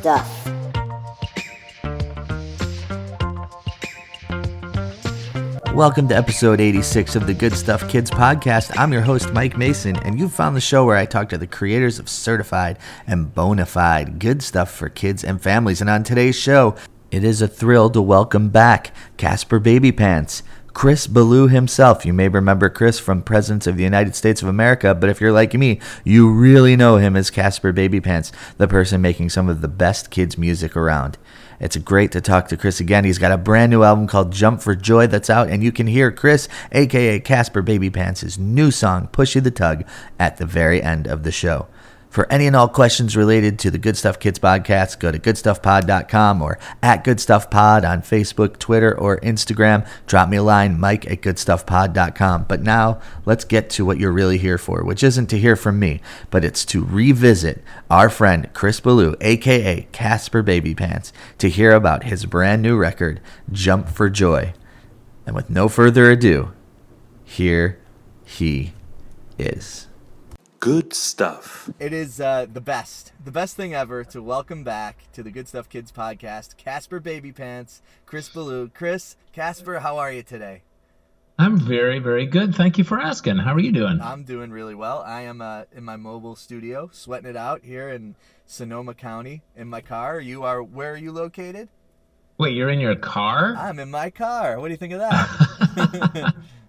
stuff. Welcome to episode 86 of the Good Stuff Kids podcast. I'm your host, Mike Mason, and you've found the show where I talk to the creators of certified and bona fide good stuff for kids and families. And on today's show, it is a thrill to welcome back Caspar Babypants. Chris Ballew himself. You may remember Chris from Presidents of the United States of America, but if you're like me, you really know him as Caspar Babypants, the person making some of the best kids' music around. It's great to talk to Chris again. He's got a brand new album called Jump for Joy that's out, and you can hear Chris, aka Caspar Babypants' new song, Pushy the Tug, at the very end of the show. For any and all questions related to the Good Stuff Kids podcast, go to goodstuffpod.com or at goodstuffpod on Facebook, Twitter, or Instagram. Drop me a line, mike at goodstuffpod.com. But now let's get to what you're really here for, which isn't to hear from me, but it's to revisit our friend Chris Ballew, aka Caspar Babypants, to hear about his brand new record, Jump for Joy. And with no further ado, here he is. Good stuff. It is uh, the best, the best thing ever to welcome back to the Good Stuff Kids podcast, Caspar Babypants, Chris Ballew. Chris, Caspar, how are you today? I'm very, very good. Thank you for asking. How are you doing? I'm doing really well. I am uh, in my mobile studio, sweating it out here in Sonoma County in my car. You are, where are you located? Wait, you're in your car? I'm in my car. What do you think of that?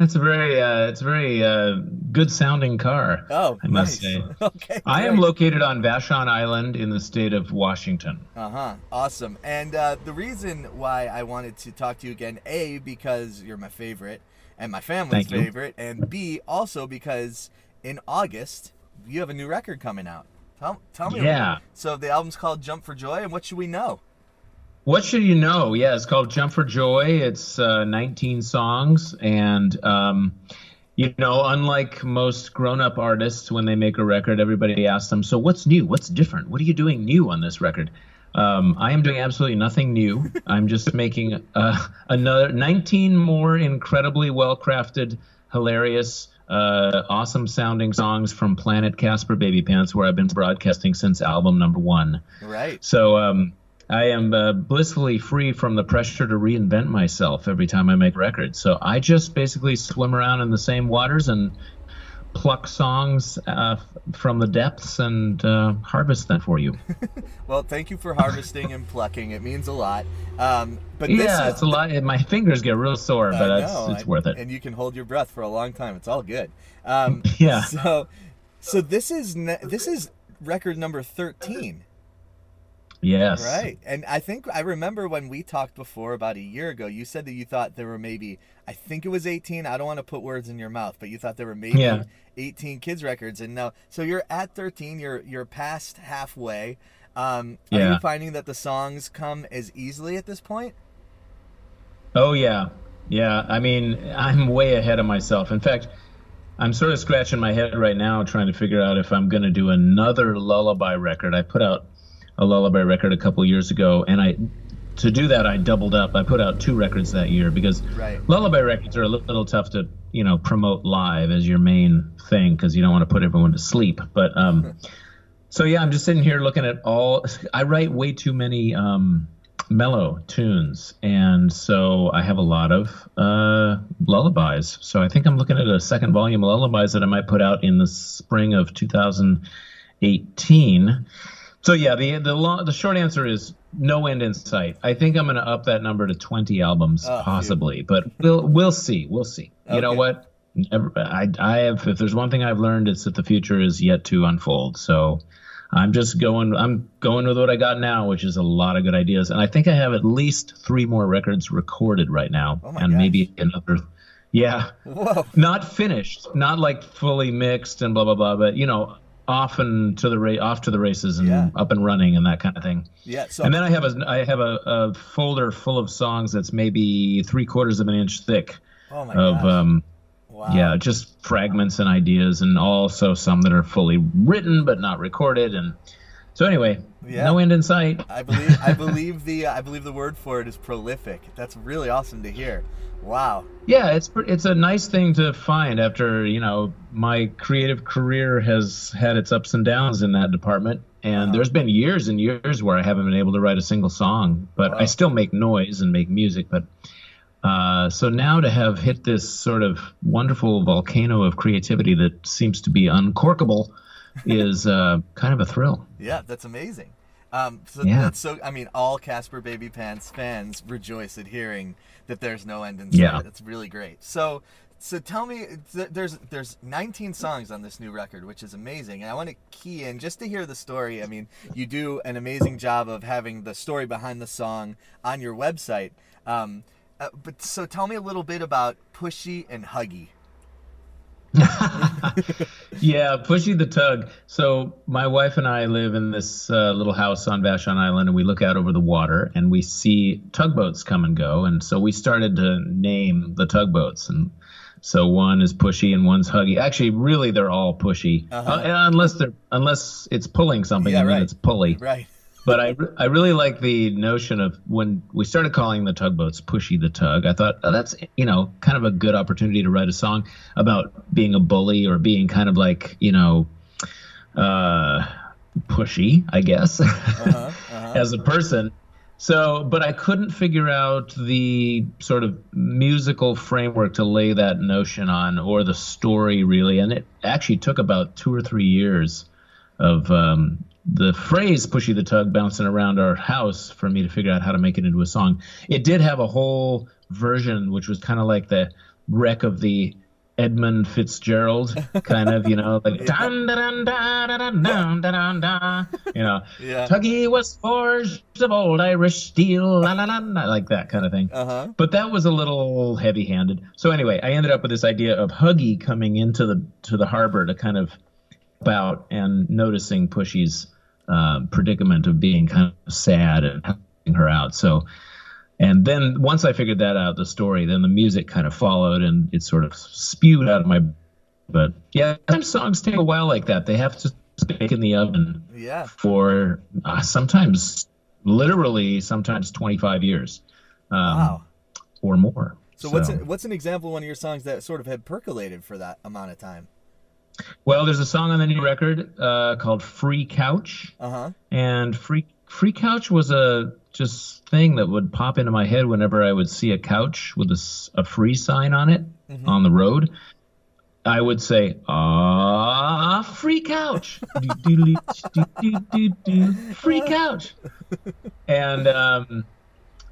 That's a very, uh, it's a very uh, good sounding car. Oh, I must nice. say. okay. I am located on Vashon Island in the state of Washington. Uh huh. Awesome. And uh, the reason why I wanted to talk to you again, A, because you're my favorite and my family's Thank you. favorite, and B, also because in August, you have a new record coming out. Tell, tell me. Yeah. So the album's called Jump for Joy, and what should we know? What should you know? Yeah, it's called Jump for Joy. It's uh, 19 songs, and um, you know, unlike most grown-up artists, when they make a record, everybody asks them, "So what's new? What's different? What are you doing new on this record?" Um, I am doing absolutely nothing new. I'm just making uh, another 19 more incredibly well-crafted, hilarious, uh, awesome-sounding songs from Planet Caspar Babypants, where I've been broadcasting since album number one. Right. So um, I am uh, blissfully free from the pressure to reinvent myself every time I make records. So I just basically swim around in the same waters and pluck songs uh, from the depths and uh, harvest them for you. Well, thank you for harvesting and plucking. It means a lot. Um, but yeah, this is it's a lot. My fingers get real sore, but it's, it's I- worth it. And you can hold your breath for a long time. It's all good. Um, Yeah. So, so this is ne- this is record number thirteen, yes. right? And I think I remember when we talked before about a year ago. You said that you thought there were maybe I think it was eighteen. I don't want to put words in your mouth, but you thought there were maybe Yeah. eighteen kids records, and now so you're at thirteen. You're you're past halfway. Um, are Yeah. you finding that the songs come as easily at this point? Oh yeah, yeah. I mean, I'm way ahead of myself. In fact, I'm sort of scratching my head right now, trying to figure out if I'm going to do another lullaby record. I put out a lullaby record a couple years ago, and I, to do that, I doubled up. I put out two records that year because Right. lullaby records are a little tough to, you know, promote live as your main thing because you don't want to put everyone to sleep. But um, so yeah, I'm just sitting here looking at all. I write way too many um, mellow tunes, and so I have a lot of uh, lullabies. So I think I'm looking at a second volume of lullabies that I might put out in the spring of 2018. So yeah, the the long, the short answer is no end in sight. I think I'm going to up that number to 20 albums Oh, possibly, but we'll we'll see. We'll see. You know what? Never, I I have if there's one thing I've learned it's that the future is yet to unfold. So I'm just going I'm going with what I got now, which is a lot of good ideas. And I think I have at least 3 more records recorded right now Oh and gosh. maybe another yeah, Whoa. not finished, not like fully mixed and blah blah blah, but you know, off and to the ra- off to the races and Yeah. up and running and that kind of thing. Yeah. So And then I have a I have a, a folder full of songs that's maybe three quarters of an inch thick oh my of gosh. um wow. yeah just fragments and ideas and also some that are fully written but not recorded and So anyway, Yeah. no end in sight. I believe I believe the I believe the word for it is prolific. That's really awesome to hear. Wow. Yeah, it's it's a nice thing to find after you know my creative career has had its ups and downs in that department, and Uh-huh. there's been years and years where I haven't been able to write a single song, but Wow. I still make noise and make music. But uh, so now to have hit this sort of wonderful volcano of creativity that seems to be uncorkable is uh, kind of a thrill. Yeah, that's amazing. Um, so Yeah. that's so. I mean, all Caspar Babypants fans rejoice at hearing that there's no end in sight. Yeah. That's really great. So, so tell me, th- there's there's 19 songs on this new record, which is amazing, and I want to key in just to hear the story. I mean, you do an amazing job of having the story behind the song on your website. Um, uh, but so tell me a little bit about Pushy and Huggy. yeah, Pushy the Tug. So my wife and I live in this uh, little house on Vashon Island, and we look out over the water, and we see tugboats come and go. And so we started to name the tugboats, and so one is Pushy and one's Huggy. Actually, really, they're all Pushy, Uh-huh. uh, unless they're unless it's pulling something, Yeah, and right. then it's Pulley. Right. But I, I really like the notion of when we started calling the tugboats Pushy the Tug. I thought oh, that's you know kind of a good opportunity to write a song about being a bully or being kind of like you know uh, pushy, I guess, Uh-huh, uh-huh. as a person. So, but I couldn't figure out the sort of musical framework to lay that notion on, or the story really. And it actually took about two or three years of um, the phrase "pushy the tug" bouncing around our house for me to figure out how to make it into a song. It did have a whole version which was kind of like the wreck of the Edmund Fitzgerald kind of, you know, like dun dun dun dun dun dun dun you know, yeah. Tuggy was forged of old Irish steel, la la la, la like that kind of thing. Uh-huh. But that was a little heavy-handed. So anyway, I ended up with this idea of Huggy coming into the to the harbor to kind of about and noticing Pushy's uh, predicament of being kind of sad and helping her out. So, and then once I figured that out, the story, then the music kind of followed and it sort of spewed out of my. But yeah, sometimes songs take a while like that. They have to bake in the oven Yeah. for uh, sometimes, literally, sometimes 25 years. Um, Wow. or more. So, what's an, what's an example of one of your songs that sort of had percolated for that amount of time? Well, there's a song on the new record uh, called "Free Couch," Uh huh. and "Free Free Couch" was a just thing that would pop into my head whenever I would see a couch with a, a free sign on it on the road. I would say, "Ah, free couch, free couch," and um,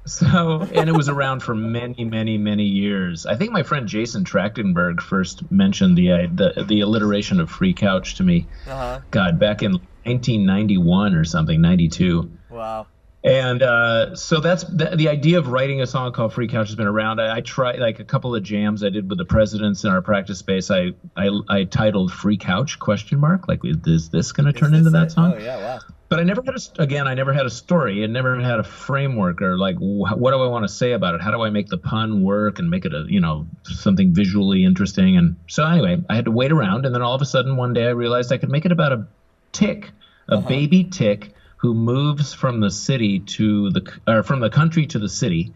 so and it was around for many, many, many years. I think my friend Jason Trachtenberg first mentioned the uh, the, the alliteration of free couch to me. Uh huh. God, back in 1991 or something, 92. Wow. And uh, so that's the, the idea of writing a song called "Free Couch" has been around. I, I tried like a couple of jams I did with the presidents in our practice space. I I, I titled "Free Couch?" question mark like is this going to turn into this that song? Oh yeah. Wow. But I never had a again. I never had a story. and never had a framework or like wh- what do I want to say about it? How do I make the pun work and make it a you know something visually interesting? And so anyway, I had to wait around, and then all of a sudden one day I realized I could make it about a tick, a uh-huh. baby tick who moves from the city to the or from the country to the city.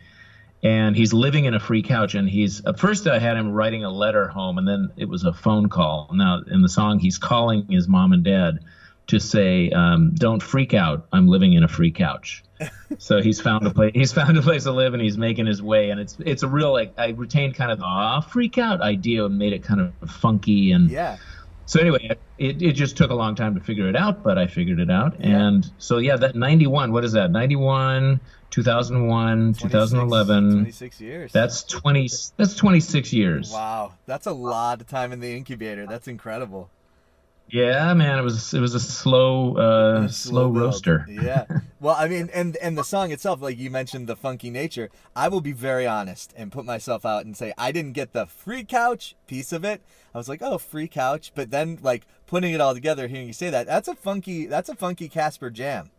And he's living in a free couch, and he's at first I had him writing a letter home, and then it was a phone call. Now in the song, he's calling his mom and dad to say, um, "Don't freak out. I'm living in a free couch." so he's found a place. He's found a place to live, and he's making his way. And it's it's a real like I retained kind of the ah freak out idea and made it kind of funky and Yeah. so anyway, it, it just took a long time to figure it out, but I figured it out. Yeah. And so yeah, that 91, what is that? 91, 2001, 2011. 26 years. That's 20 that's 26 years. wow. That's a lot of time in the incubator. That's incredible. Yeah, man, it was it was a slow uh slow, build. roaster. yeah. Well, I mean, and and the song itself, like you mentioned, the funky nature. I will be very honest and put myself out and say I didn't get the free couch piece of it. I was like, oh, free couch, but then like putting it all together, hearing you say that, that's a funky, that's a funky Caspar jam.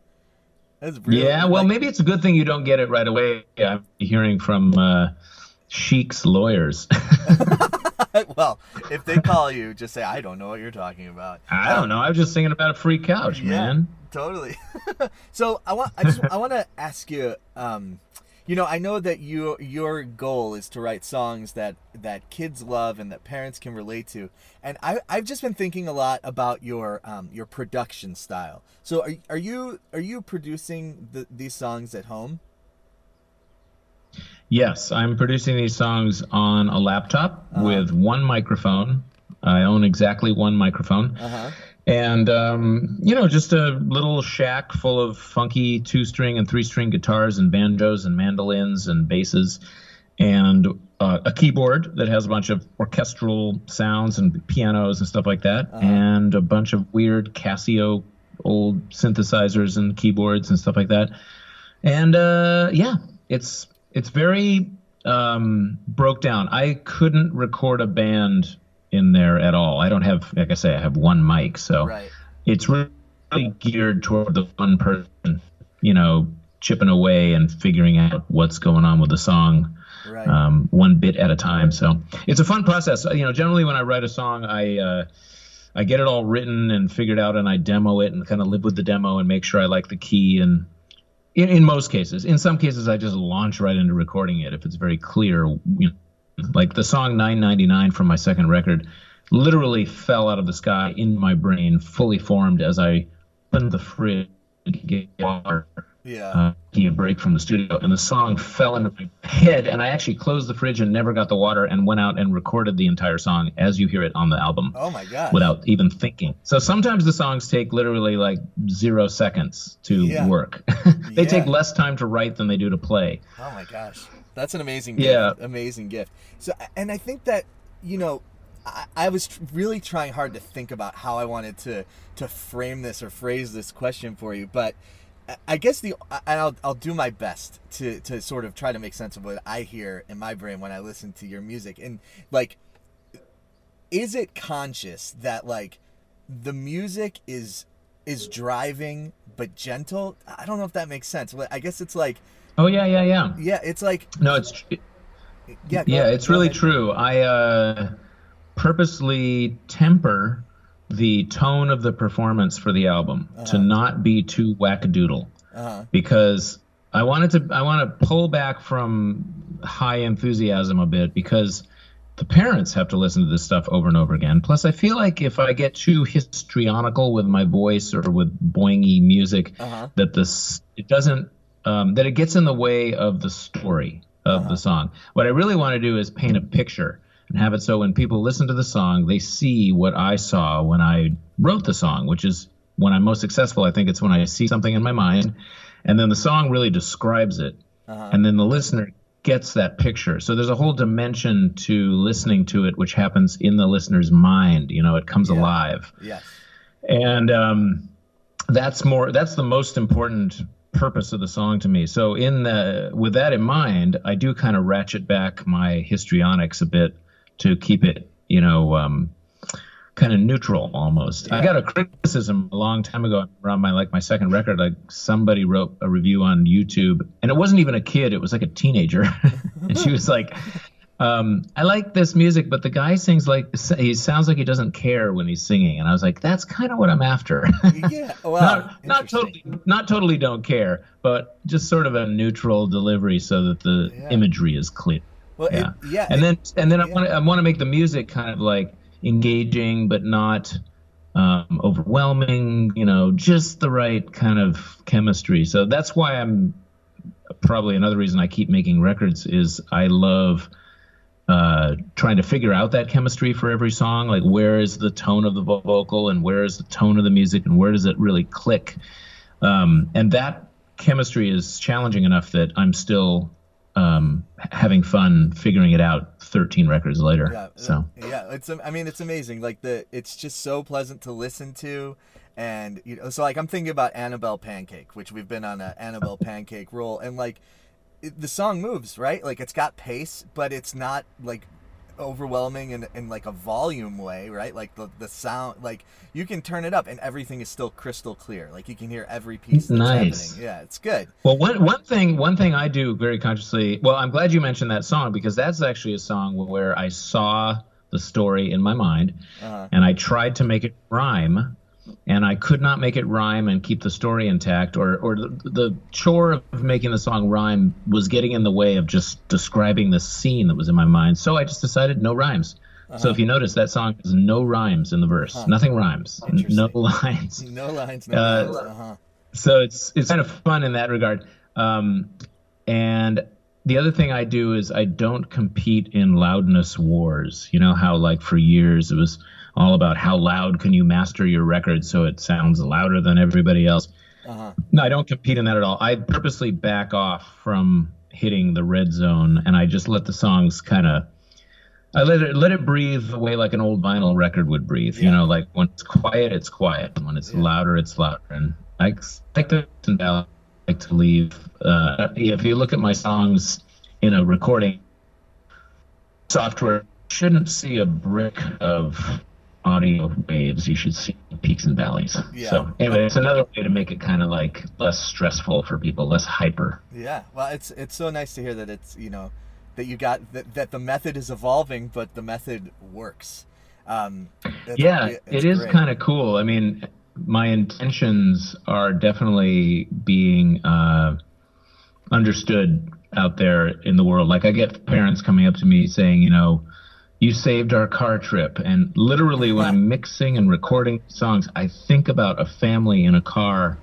That's yeah, well, like- maybe it's a good thing you don't get it right away. I'm hearing from uh Chic's lawyers. well, if they call you, just say I don't know what you're talking about. I don't know. I was just thinking about a free couch, Yeah. man. totally. so I want I just I want to ask you. Um, you know, I know that you your goal is to write songs that that kids love and that parents can relate to. And I I've just been thinking a lot about your um, your production style. So are are you are you producing the, these songs at home? Yes, I'm producing these songs on a laptop uh-huh. with one microphone. I own exactly one microphone. Uh-huh and um, you know just a little shack full of funky two string and three string guitars and banjos and mandolins and basses and uh, a keyboard that has a bunch of orchestral sounds and pianos and stuff like that uh-huh. and a bunch of weird casio old synthesizers and keyboards and stuff like that and uh, yeah it's it's very um, broke down i couldn't record a band in there at all. I don't have, like I say, I have one mic, so right. it's really geared toward the one person, you know, chipping away and figuring out what's going on with the song. Right. Um, one bit at a time. So it's a fun process. You know, generally when I write a song, I uh, I get it all written and figured out, and I demo it and kind of live with the demo and make sure I like the key. And in, in most cases, in some cases, I just launch right into recording it if it's very clear. You know, like the song 999 from my second record literally fell out of the sky in my brain, fully formed as I opened the fridge to get water. Yeah. Uh, a break from the studio, and the song fell into my head. And I actually closed the fridge and never got the water, and went out and recorded the entire song as you hear it on the album. Oh my god! Without even thinking. So sometimes the songs take literally like zero seconds to yeah. work. they yeah. take less time to write than they do to play. Oh my gosh! That's an amazing gift. Yeah. Amazing gift. So, and I think that, you know, I, I was tr- really trying hard to think about how I wanted to, to frame this or phrase this question for you. But I guess the, and I'll, I'll do my best to, to sort of try to make sense of what I hear in my brain when I listen to your music. And like, is it conscious that like the music is, is driving but gentle? I don't know if that makes sense. I guess it's like, Oh yeah, yeah, yeah. Yeah, it's like no, it's yeah, yeah, ahead, it's really ahead. true. I uh, purposely temper the tone of the performance for the album uh-huh. to not be too wackadoodle, uh-huh. because I wanted to I want to pull back from high enthusiasm a bit because the parents have to listen to this stuff over and over again. Plus, I feel like if I get too histrionical with my voice or with boingy music, uh-huh. that this it doesn't um, that it gets in the way of the story of uh-huh. the song. What I really want to do is paint a picture and have it so when people listen to the song, they see what I saw when I wrote the song, which is when I'm most successful. I think it's when I see something in my mind, and then the song really describes it, uh-huh. and then the listener gets that picture. So there's a whole dimension to listening to it, which happens in the listener's mind. You know, it comes yeah. alive. Yes. And um, that's more. That's the most important purpose of the song to me. So in the with that in mind, I do kind of ratchet back my histrionics a bit to keep it, you know, um, kind of neutral almost. Yeah. I got a criticism a long time ago around my like my second record. Like somebody wrote a review on YouTube, and it wasn't even a kid; it was like a teenager, and she was like, um, I like this music, but the guy sings like he sounds like he doesn't care when he's singing, and I was like, that's kind of what I'm after. yeah, well, not, not totally, not totally don't care, but just sort of a neutral delivery so that the yeah. imagery is clear. Well, yeah, it, yeah, and then and then yeah. I want to I want to make the music kind of like engaging, but not um, overwhelming. You know, just the right kind of chemistry. So that's why I'm probably another reason I keep making records is I love uh, trying to figure out that chemistry for every song. Like, where is the tone of the vocal and where is the tone of the music and where does it really click? Um, and that chemistry is challenging enough that I'm still um, having fun figuring it out 13 records later. Yeah, so yeah, it's I mean it's amazing. Like the it's just so pleasant to listen to, and you know so like I'm thinking about Annabelle Pancake, which we've been on a Annabelle Pancake roll, and like it, the song moves, right? Like it's got pace, but it's not like overwhelming in, in like a volume way, right? Like the, the sound, like you can turn it up and everything is still crystal clear. Like you can hear every piece. That's nice. Happening. Yeah, it's good. Well, one one thing one thing I do very consciously. Well, I'm glad you mentioned that song because that's actually a song where I saw the story in my mind, uh-huh. and I tried to make it rhyme and I could not make it rhyme and keep the story intact, or or the, the chore of making the song rhyme was getting in the way of just describing the scene that was in my mind. So I just decided no rhymes. Uh-huh. So if you notice, that song has no rhymes in the verse. Huh. Nothing rhymes. No lines. No lines. No uh, lines. Uh-huh. So it's it's kind of fun in that regard. Um, and the other thing I do is I don't compete in loudness wars. You know how like for years it was all about how loud can you master your record so it sounds louder than everybody else. Uh-huh. No, I don't compete in that at all. I purposely back off from hitting the red zone and I just let the songs kind of I let it let it breathe the way like an old vinyl record would breathe. Yeah. You know, like when it's quiet, it's quiet, and when it's yeah. louder, it's louder. And I like to like to leave. Uh, if you look at my songs in a recording software, shouldn't see a brick of audio waves. You should see peaks and valleys. Yeah. So anyway, it's another way to make it kind of like less stressful for people, less hyper. Yeah. Well, it's it's so nice to hear that it's you know that you got that, that the method is evolving, but the method works. Um, yeah, it is kind of cool. I mean, my intentions are definitely being uh, understood out there in the world. Like I get parents coming up to me saying, you know, you saved our car trip. And literally, when I'm mixing and recording songs, I think about a family in a car.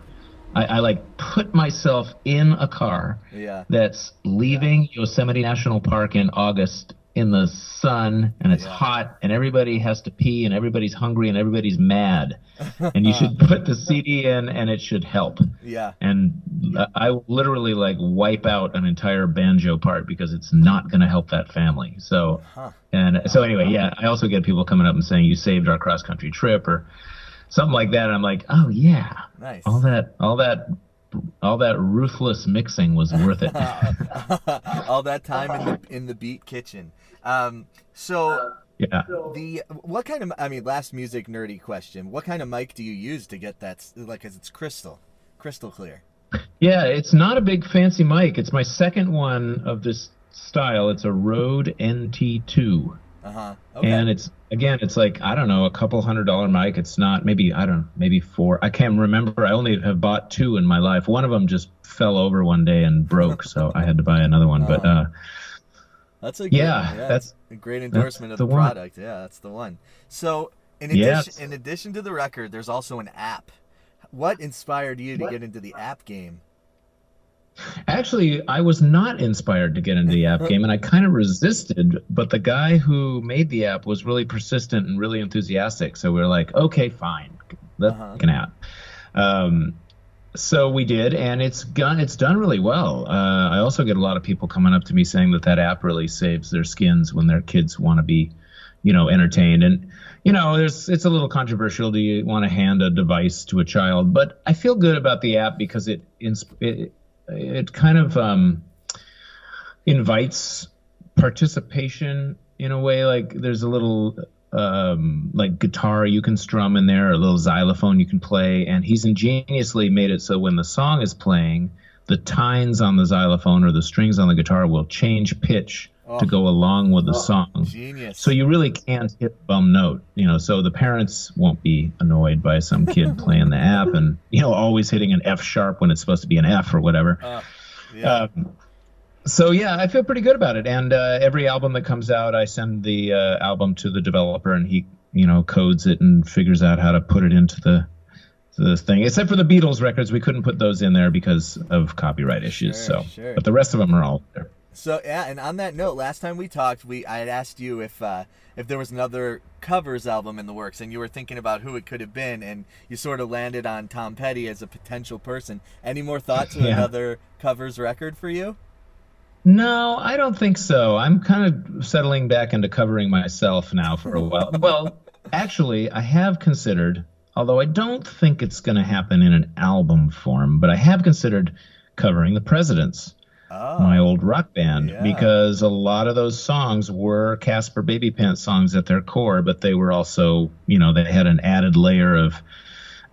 I, I like put myself in a car yeah. that's leaving Yosemite National Park in August in the sun and it's yeah. hot and everybody has to pee and everybody's hungry and everybody's mad. And you should put the cd in and it should help. Yeah. And i literally like wipe out an entire banjo part because it's not going to help that family. So huh. and so anyway yeah i also get people coming up and saying you saved our cross country trip or something like that. And i'm like oh yeah. Nice. All that all that all that ruthless mixing was worth it. all that time in the in the beat kitchen. Um, so yeah. The what kind of I mean, last music nerdy question. What kind of mic do you use to get that? Like, cause it's crystal, crystal clear. Yeah, it's not a big fancy mic. It's my second one of this style. It's a Rode NT2. Uh-huh. Okay. And it's again, it's like I don't know, a couple hundred dollar mic. It's not maybe I don't know, maybe four. I can't remember. I only have bought two in my life. One of them just fell over one day and broke, so I had to buy another one. Uh-huh. But uh, that's a good, yeah, yeah, that's a great endorsement of the, the product. Yeah, that's the one. So in addition, yes. in addition to the record, there's also an app. What inspired you to what? get into the app game? Actually, I was not inspired to get into the app game, and I kind of resisted. But the guy who made the app was really persistent and really enthusiastic. So we are like, okay, fine, let's uh-huh. an app. Um, so we did, and it's gone. It's done really well. Uh, I also get a lot of people coming up to me saying that that app really saves their skins when their kids want to be, you know, entertained. And you know, there's it's a little controversial. Do you want to hand a device to a child? But I feel good about the app because it it it kind of um, invites participation in a way. Like there's a little um, like guitar you can strum in there, a little xylophone you can play, and he's ingeniously made it so when the song is playing, the tines on the xylophone or the strings on the guitar will change pitch oh. to go along with the oh, song. Genius. So you really can't hit bum note, you know. So the parents won't be annoyed by some kid playing the app and you know always hitting an F sharp when it's supposed to be an F or whatever. Uh, yeah. Um, so yeah, I feel pretty good about it. And uh, every album that comes out, I send the uh, album to the developer, and he, you know, codes it and figures out how to put it into the the thing. Except for the Beatles records, we couldn't put those in there because of copyright issues. Sure, so, sure. but the rest of them are all there. So yeah, and on that note, last time we talked, we I had asked you if uh, if there was another covers album in the works, and you were thinking about who it could have been, and you sort of landed on Tom Petty as a potential person. Any more thoughts of yeah. another covers record for you? No, I don't think so. I'm kind of settling back into covering myself now for a while. well, actually, I have considered, although I don't think it's going to happen in an album form, but I have considered covering the Presidents, oh, my old rock band, yeah. because a lot of those songs were Caspar Babypants songs at their core, but they were also, you know, they had an added layer of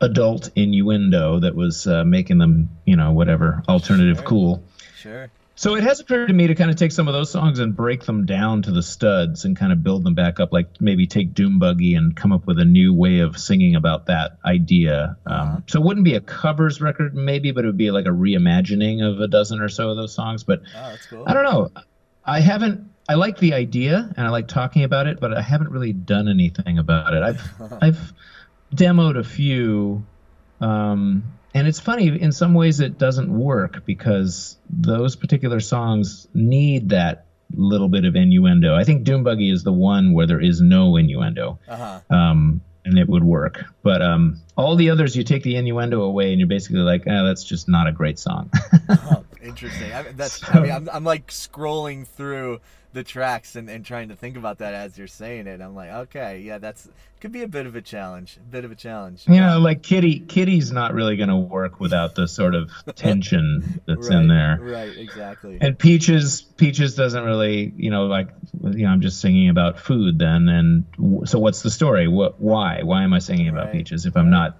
adult innuendo that was uh, making them, you know, whatever alternative sure. cool. Sure. So it has occurred to me to kind of take some of those songs and break them down to the studs and kind of build them back up. Like maybe take Dune Buggy and come up with a new way of singing about that idea. Um, Uh-huh. so it wouldn't be a covers record, maybe, but it would be like a reimagining of a dozen or so of those songs. But Oh, cool. I don't know. I haven't. I like the idea and I like talking about it, but I haven't really done anything about it. I've I've demoed a few, um, and it's funny. In some ways, it doesn't work because those particular songs need that little bit of innuendo. I think Dune Buggy is the one where there is no innuendo Uh-huh. um, and it would work. But um, all the others, you take the innuendo away, and you're basically like, oh, that's just not a great song. Oh, interesting. I, that's. I mean, I'm, I'm like scrolling through the tracks and, and trying to think about that as you're saying it. I'm like, okay, yeah, that's could be a bit of a challenge. A bit of a challenge. you know, like Kitty, Kitty's not really going to work without the sort of tension that's in there. Right. Exactly. And Peaches, Peaches doesn't really, you know, like, you know, I'm just singing about food then. And w- so, what's the story? What? Why? Why am I singing about Right, Peaches if I'm not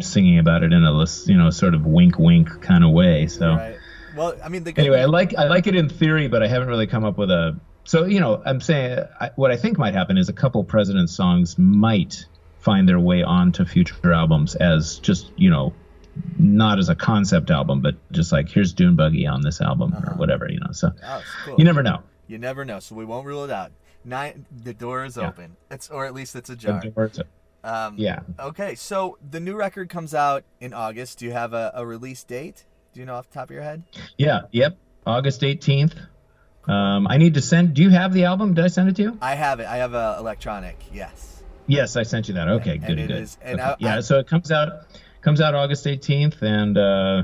singing about it in a, you know, sort of wink, wink kind of way? So. Right. Well, I mean, the good anyway, I like I like it in theory, but I haven't really come up with a. So you know, I'm saying I, what I think might happen is a couple President's songs might find their way onto future albums as just you know, not as a concept album, but just like here's Dune Buggy on this album or whatever, you know. So Oh, cool. you never know. You never know, so we won't rule it out. Nine, the door is Yeah. open. It's or at least it's ajar. Words- Um, Yeah. Okay, so the new record comes out in August. Do you have a, a release date? Do you know off the top of your head? Yeah. Yep. August 18th. Um, I need to send. Do you have the album? Did I send it to you? I have it. I have a electronic. Yes. Yes, I sent you that. Okay, And good, it good. is- and Okay. I- yeah, I- so it comes out comes out August 18th, and uh,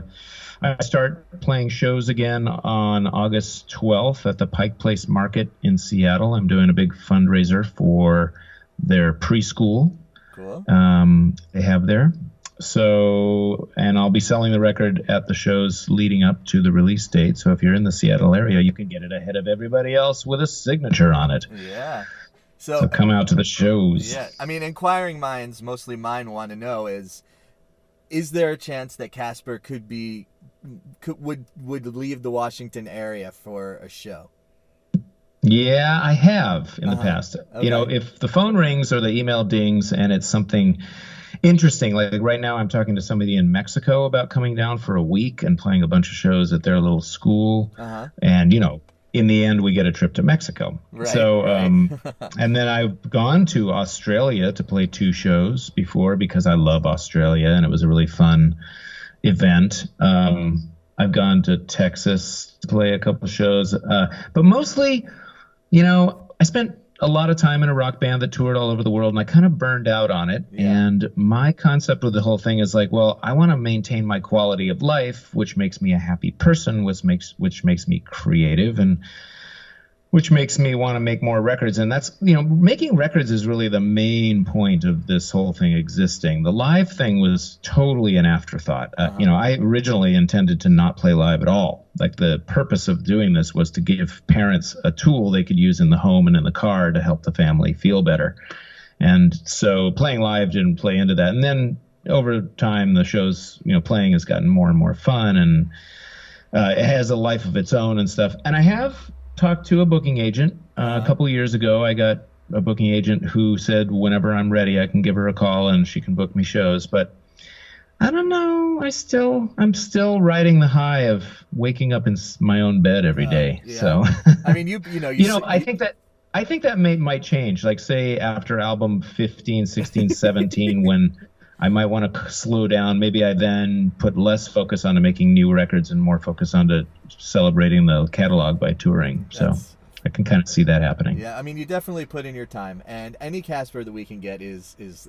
I start playing shows again on August 12th at the Pike Place Market in Seattle. I'm doing a big fundraiser for their preschool Cool. um, they have there. So, and I'll be selling the record at the shows leading up to the release date. So, if you're in the Seattle area, you can get it ahead of everybody else with a signature on it. Yeah. So, So come out to the shows. yeah, I mean, inquiring minds, mostly mine, want to know is, is there a chance that Caspar could be, could would would leave the Washington area for a show? Yeah, I have in the Uh-huh. past. You know, if the phone rings or the email dings and it's something interesting, like, right now I'm talking to somebody in Mexico about coming down for a week and playing a bunch of shows at their little school. Uh huh. And, you know, in the end, we get a trip to Mexico. Right, so, right. um, and then I've gone to Australia to play two shows before because I love Australia and it was a really fun event. Um, I've gone to Texas to play a couple shows, uh, but mostly, you know, I spent a lot of time in a rock band that toured all over the world and I kind of burned out on it. Yeah. And my concept with the whole thing is like, well, I want to maintain my quality of life, which makes me a happy person, which makes which makes me creative and which makes me want to make more records and that's you know making records is really the main point of this whole thing existing. The live thing was totally an afterthought. Uh, you know i originally intended to not play live at all. Like the purpose of doing this was to give parents a tool they could use in the home and in the car to help the family feel better. And so playing live didn't play into that. And then over time the shows you know playing has gotten more and more fun and uh, it has a life of its own and stuff. And I have talked to a booking agent uh, a couple of years ago. I got a booking agent who said whenever I'm ready, I can give her a call and she can book me shows. But I don't know. I still, I'm still riding the high of waking up in my own bed every day. yeah. So, I mean, you you know you, you know, s- I think that. I think that may might change. Like say after album 15, 16, 17 when I might want to slow down. Maybe I then put less focus onto making new records and more focus onto celebrating the catalog by touring. So That's- I can kind of see that happening. Yeah, I mean, you definitely put in your time, and any Caspar that we can get is is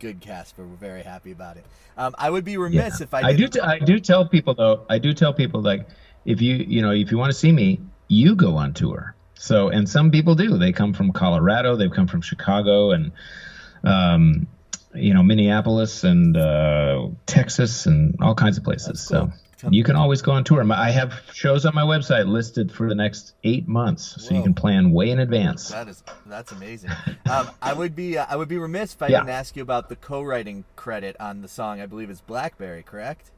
good Caspar. We're very happy about it. Um, I would be remiss if I I do. T- I do tell people though. I do tell people like if you you know if you want to see me, you go on tour. So and some people do. They come from Colorado. They've come from Chicago and um, you know Minneapolis and uh, Texas and all kinds of places. cool. So you can always go on tour. I have shows on my website listed for the next eight months, so you can plan way in advance. That is that's amazing. Um, I would be uh, I would be remiss if I Yeah. didn't ask you about the co-writing credit on the song. I believe it's Blackberry, correct?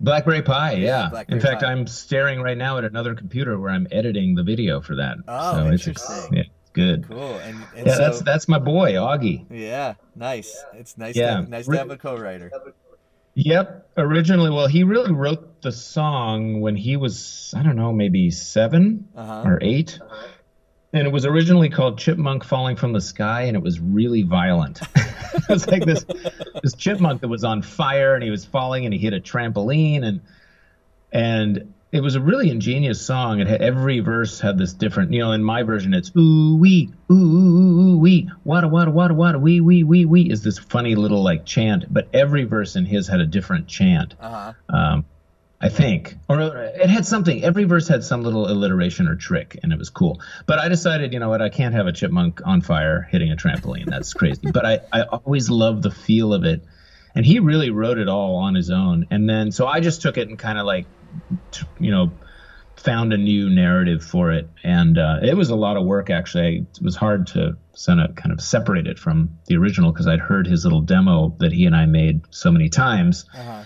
Blackberry Pi, yeah. Blackberry In fact, Pi. I'm staring right now at another computer where I'm editing the video for that. Oh, so it's interesting. yeah, it's good. Cool. And, and Yeah, so, that's that's my boy Augie. yeah, nice. It's nice. Yeah. To have, nice to have a co-writer. Yep. Originally, well, he really wrote the song when he was I don't know, maybe seven Uh-huh. or eight. And it was originally called Chipmunk Falling from the Sky, and it was really violent. it was like this this chipmunk that was on fire, and he was falling, and he hit a trampoline, and and it was a really ingenious song. It had every verse had this different, you know. In my version, it's ooh wee ooh ooh ooh wee wada wada wada wada wee wee wee wee is this funny little like chant, but every verse in his had a different chant. Uh-huh. Um, I think, or it had something. Every verse had some little alliteration or trick, and it was cool. But I decided, you know what? I can't have a chipmunk on fire hitting a trampoline. That's crazy. but I, I always loved the feel of it, and he really wrote it all on his own. And then, so I just took it and kind of like, you know, found a new narrative for it, and uh, it was a lot of work. Actually, it was hard to kind of kind of separate it from the original because I'd heard his little demo that he and I made so many times. Uh-huh.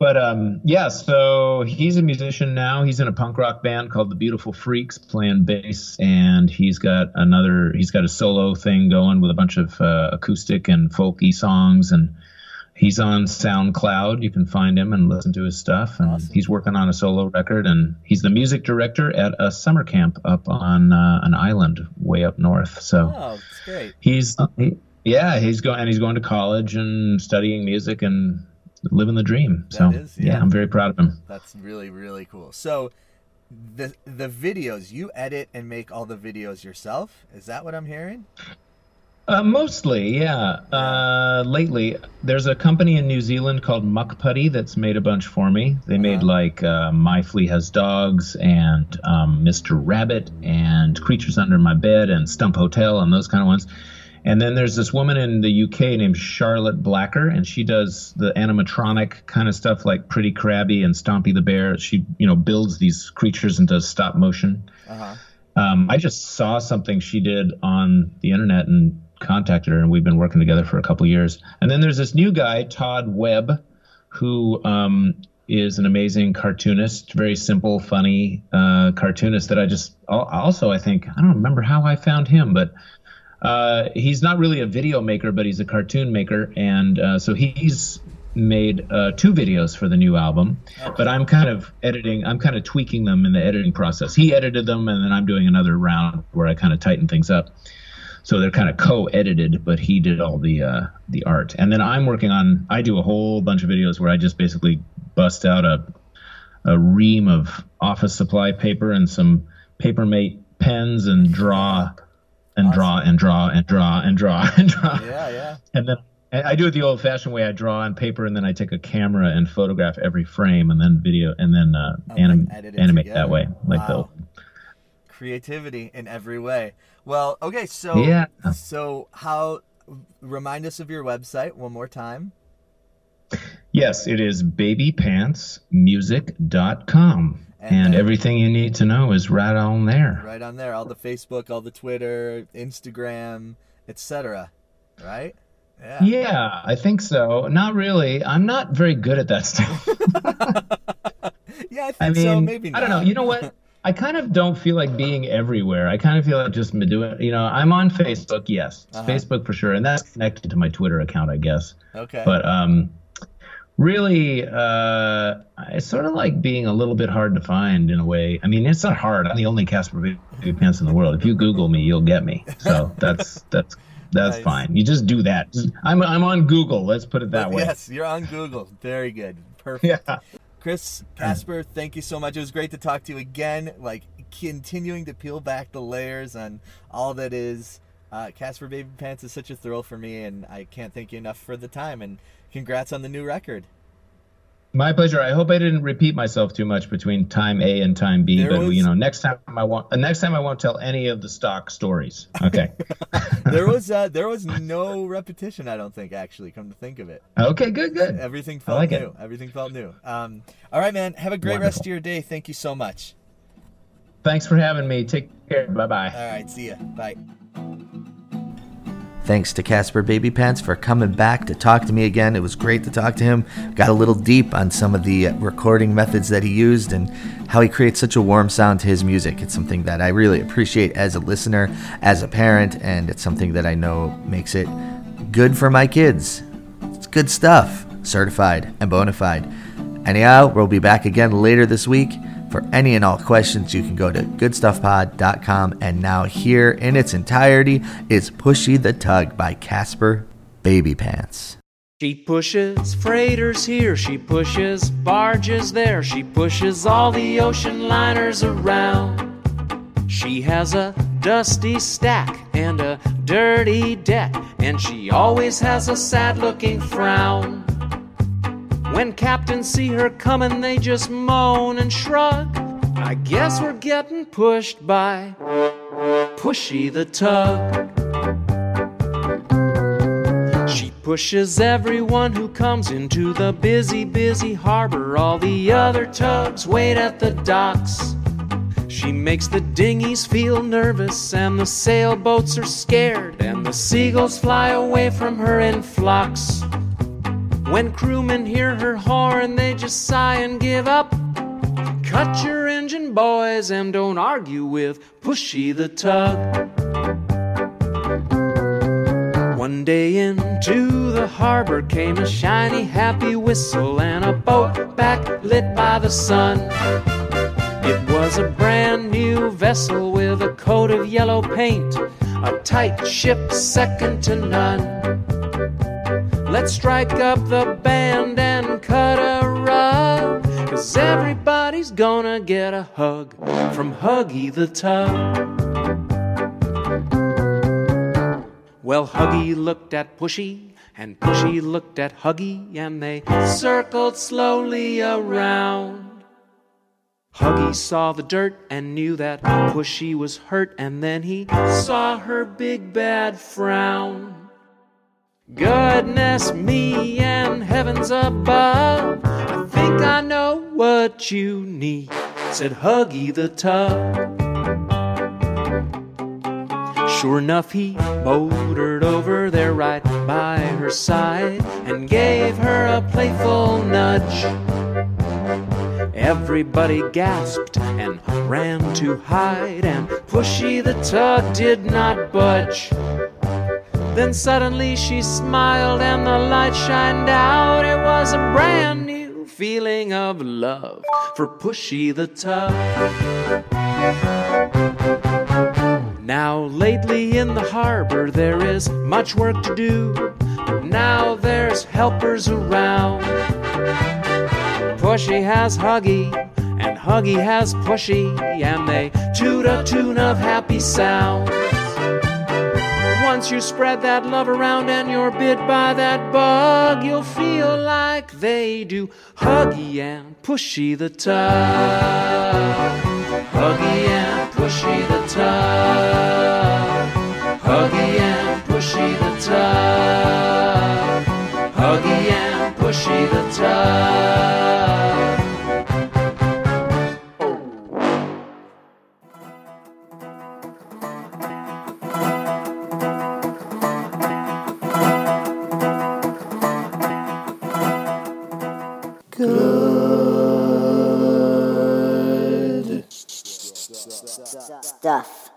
But um, yeah, so he's a musician now. He's in a punk rock band called the Beautiful Freaks, playing bass, and he's got another. He's got a solo thing going with a bunch of uh, acoustic and folky songs, and he's on SoundCloud. You can find him and listen to his stuff. And Awesome. he's working on a solo record, and he's the music director at a summer camp up on uh, an island way up north. So Oh, it's great. he's he, yeah he's going and he's going to college and studying music and living the dream so is, yeah. yeah. i'm very proud of him That's really really cool. So the the videos you edit and make all the videos yourself. Is that what I'm hearing? Uh, mostly yeah uh, lately there's a company in new zealand called Mukpuddy that's made a bunch for me they made Uh-huh. like uh, my flea has dogs and um, mr rabbit and creatures under my bed and stump hotel and those kind of ones And then there's this woman in the UK named Charlotte Blacker, and she does the animatronic kind of stuff like Pretty Krabby and Stompy the Bear. She, you know, builds these creatures and does stop motion. Uh-huh. Um, I just saw something she did on the internet and contacted her, and we've been working together for a couple years. And then there's this new guy, Todd Webb, who um, is an amazing cartoonist, very simple, funny uh, cartoonist that I just also I think I don't remember how I found him, but uh, he's not really a video maker, but he's a cartoon maker, and uh, so he's made uh, two videos for the new album. But I'm kind of editing, I'm kind of tweaking them in the editing process. He edited them, and then I'm doing another round where I kind of tighten things up. So they're kind of co-edited, but he did all the uh, the art, and then I'm working on. I do a whole bunch of videos where I just basically bust out a a ream of office supply paper and some Papermate pens and draw and draw and draw and draw and draw and draw. Yeah, yeah. And then I do it the old-fashioned way. I draw on paper and then I take a camera and photograph every frame and then video and then uh, And anim- it animate together. that way, like Wow. Creativity in every way. Well, okay, so yeah. so how remind us of your website one more time. Yes, it is babypantsmusic.com. And And, everything you need to know is right on there. Right on there, all the Facebook, all the Twitter, Instagram, etc. Right? Yeah. Yeah, I think so. Not really. I'm not very good at that stuff. Yeah, I think I mean, so. Maybe not. I don't know. You know what? I kind of don't feel like being everywhere. I kind of feel like just doing. You know, I'm on Facebook. Yes, Uh-huh. Facebook for sure, and that's connected to my Twitter account, I guess. Okay. But um, really, uh, it's sort of like being a little bit hard to find in a way. I mean, it's not hard. I'm the only Caspar Babypants in the world. If you Google me, you'll get me. So that's that's that's Nice. fine. You just do that. I'm I'm on Google. Let's put it that way. Yes, you're on Google. Very good. Perfect. Yeah. Chris Caspar, thank you so much. It was great to talk to you again. Like continuing to peel back the layers on all that is. Uh, Caspar Babypants is such a thrill for me, and I can't thank you enough for the time. And congrats on the new record. My pleasure. I hope I didn't repeat myself too much between time A and time B. There but was- you know, next time I won't. Next time I won't tell any of the stock stories. Okay. There was uh, there was no repetition. I don't think actually. Come to think of it, okay. Good. Good. everything felt like it. new. Everything felt new. Um, all right, man. Have a great rest of your day. Thank you so much. Thanks for having me. Take care. Bye bye. All right, see ya. Bye. Thanks to Caspar Babypants for coming back to talk to me again. It was great to talk to him. Got a little deep on some of the recording methods that he used and how he creates such a warm sound to his music. It's something that I really appreciate as a listener, as a parent, and it's something that I know makes it good for my kids. It's good stuff, certified and bona fide. Anyhow, we'll be back again later this week. For any and all questions, you can go to goodstuffpod.com. And now, here in its entirety is Pushy the Tug by Casper Baby Pants. She pushes freighters here, she pushes barges there, she pushes all the ocean liners around. She has a dusty stack and a dirty deck, and she always has a sad looking frown. When captains see her coming, they just moan and shrug. I guess we're getting pushed by Pushy the Tug. She pushes everyone who comes into the busy, busy harbor. All the other tugs wait at the docks. She makes the dinghies feel nervous, and the sailboats are scared, and the seagulls fly away from her in flocks. When crewmen hear her horn, they just sigh and give up. Cut your engine, boys, and don't argue with Pushy the Tug. One day into the harbor came a shiny, happy whistle and a boat backlit by the sun. It was a brand new vessel with a coat of yellow paint, a tight ship second to none. Let's strike up the band and cut a rug. Cause everybody's gonna get a hug from Huggy the Tug. Well, Huggy looked at Pushy, and Pushy looked at Huggy, and they circled slowly around. Huggy saw the dirt and knew that Pushy was hurt, and then he saw her big bad frown. Goodness me and heavens above, I think I know what you need, said Huggy the Tug. Sure enough, he motored over there right by her side and gave her a playful nudge. Everybody gasped and ran to hide, and Pushy the Tug did not budge. Then suddenly she smiled and the light shined out. It was a brand new feeling of love for Pushy the Tug. Now, lately in the harbor, there is much work to do. Now there's helpers around. Pushy has Huggy, and Huggy has Pushy, and they toot a tune of happy sounds. Once you spread that love around and you're bit by that bug, you'll feel like they do. Huggy and Pushy the Tug. Huggy and Pushy the Tug. Huggy and Pushy the Tug. Huggy and Pushy the Tug. stuff.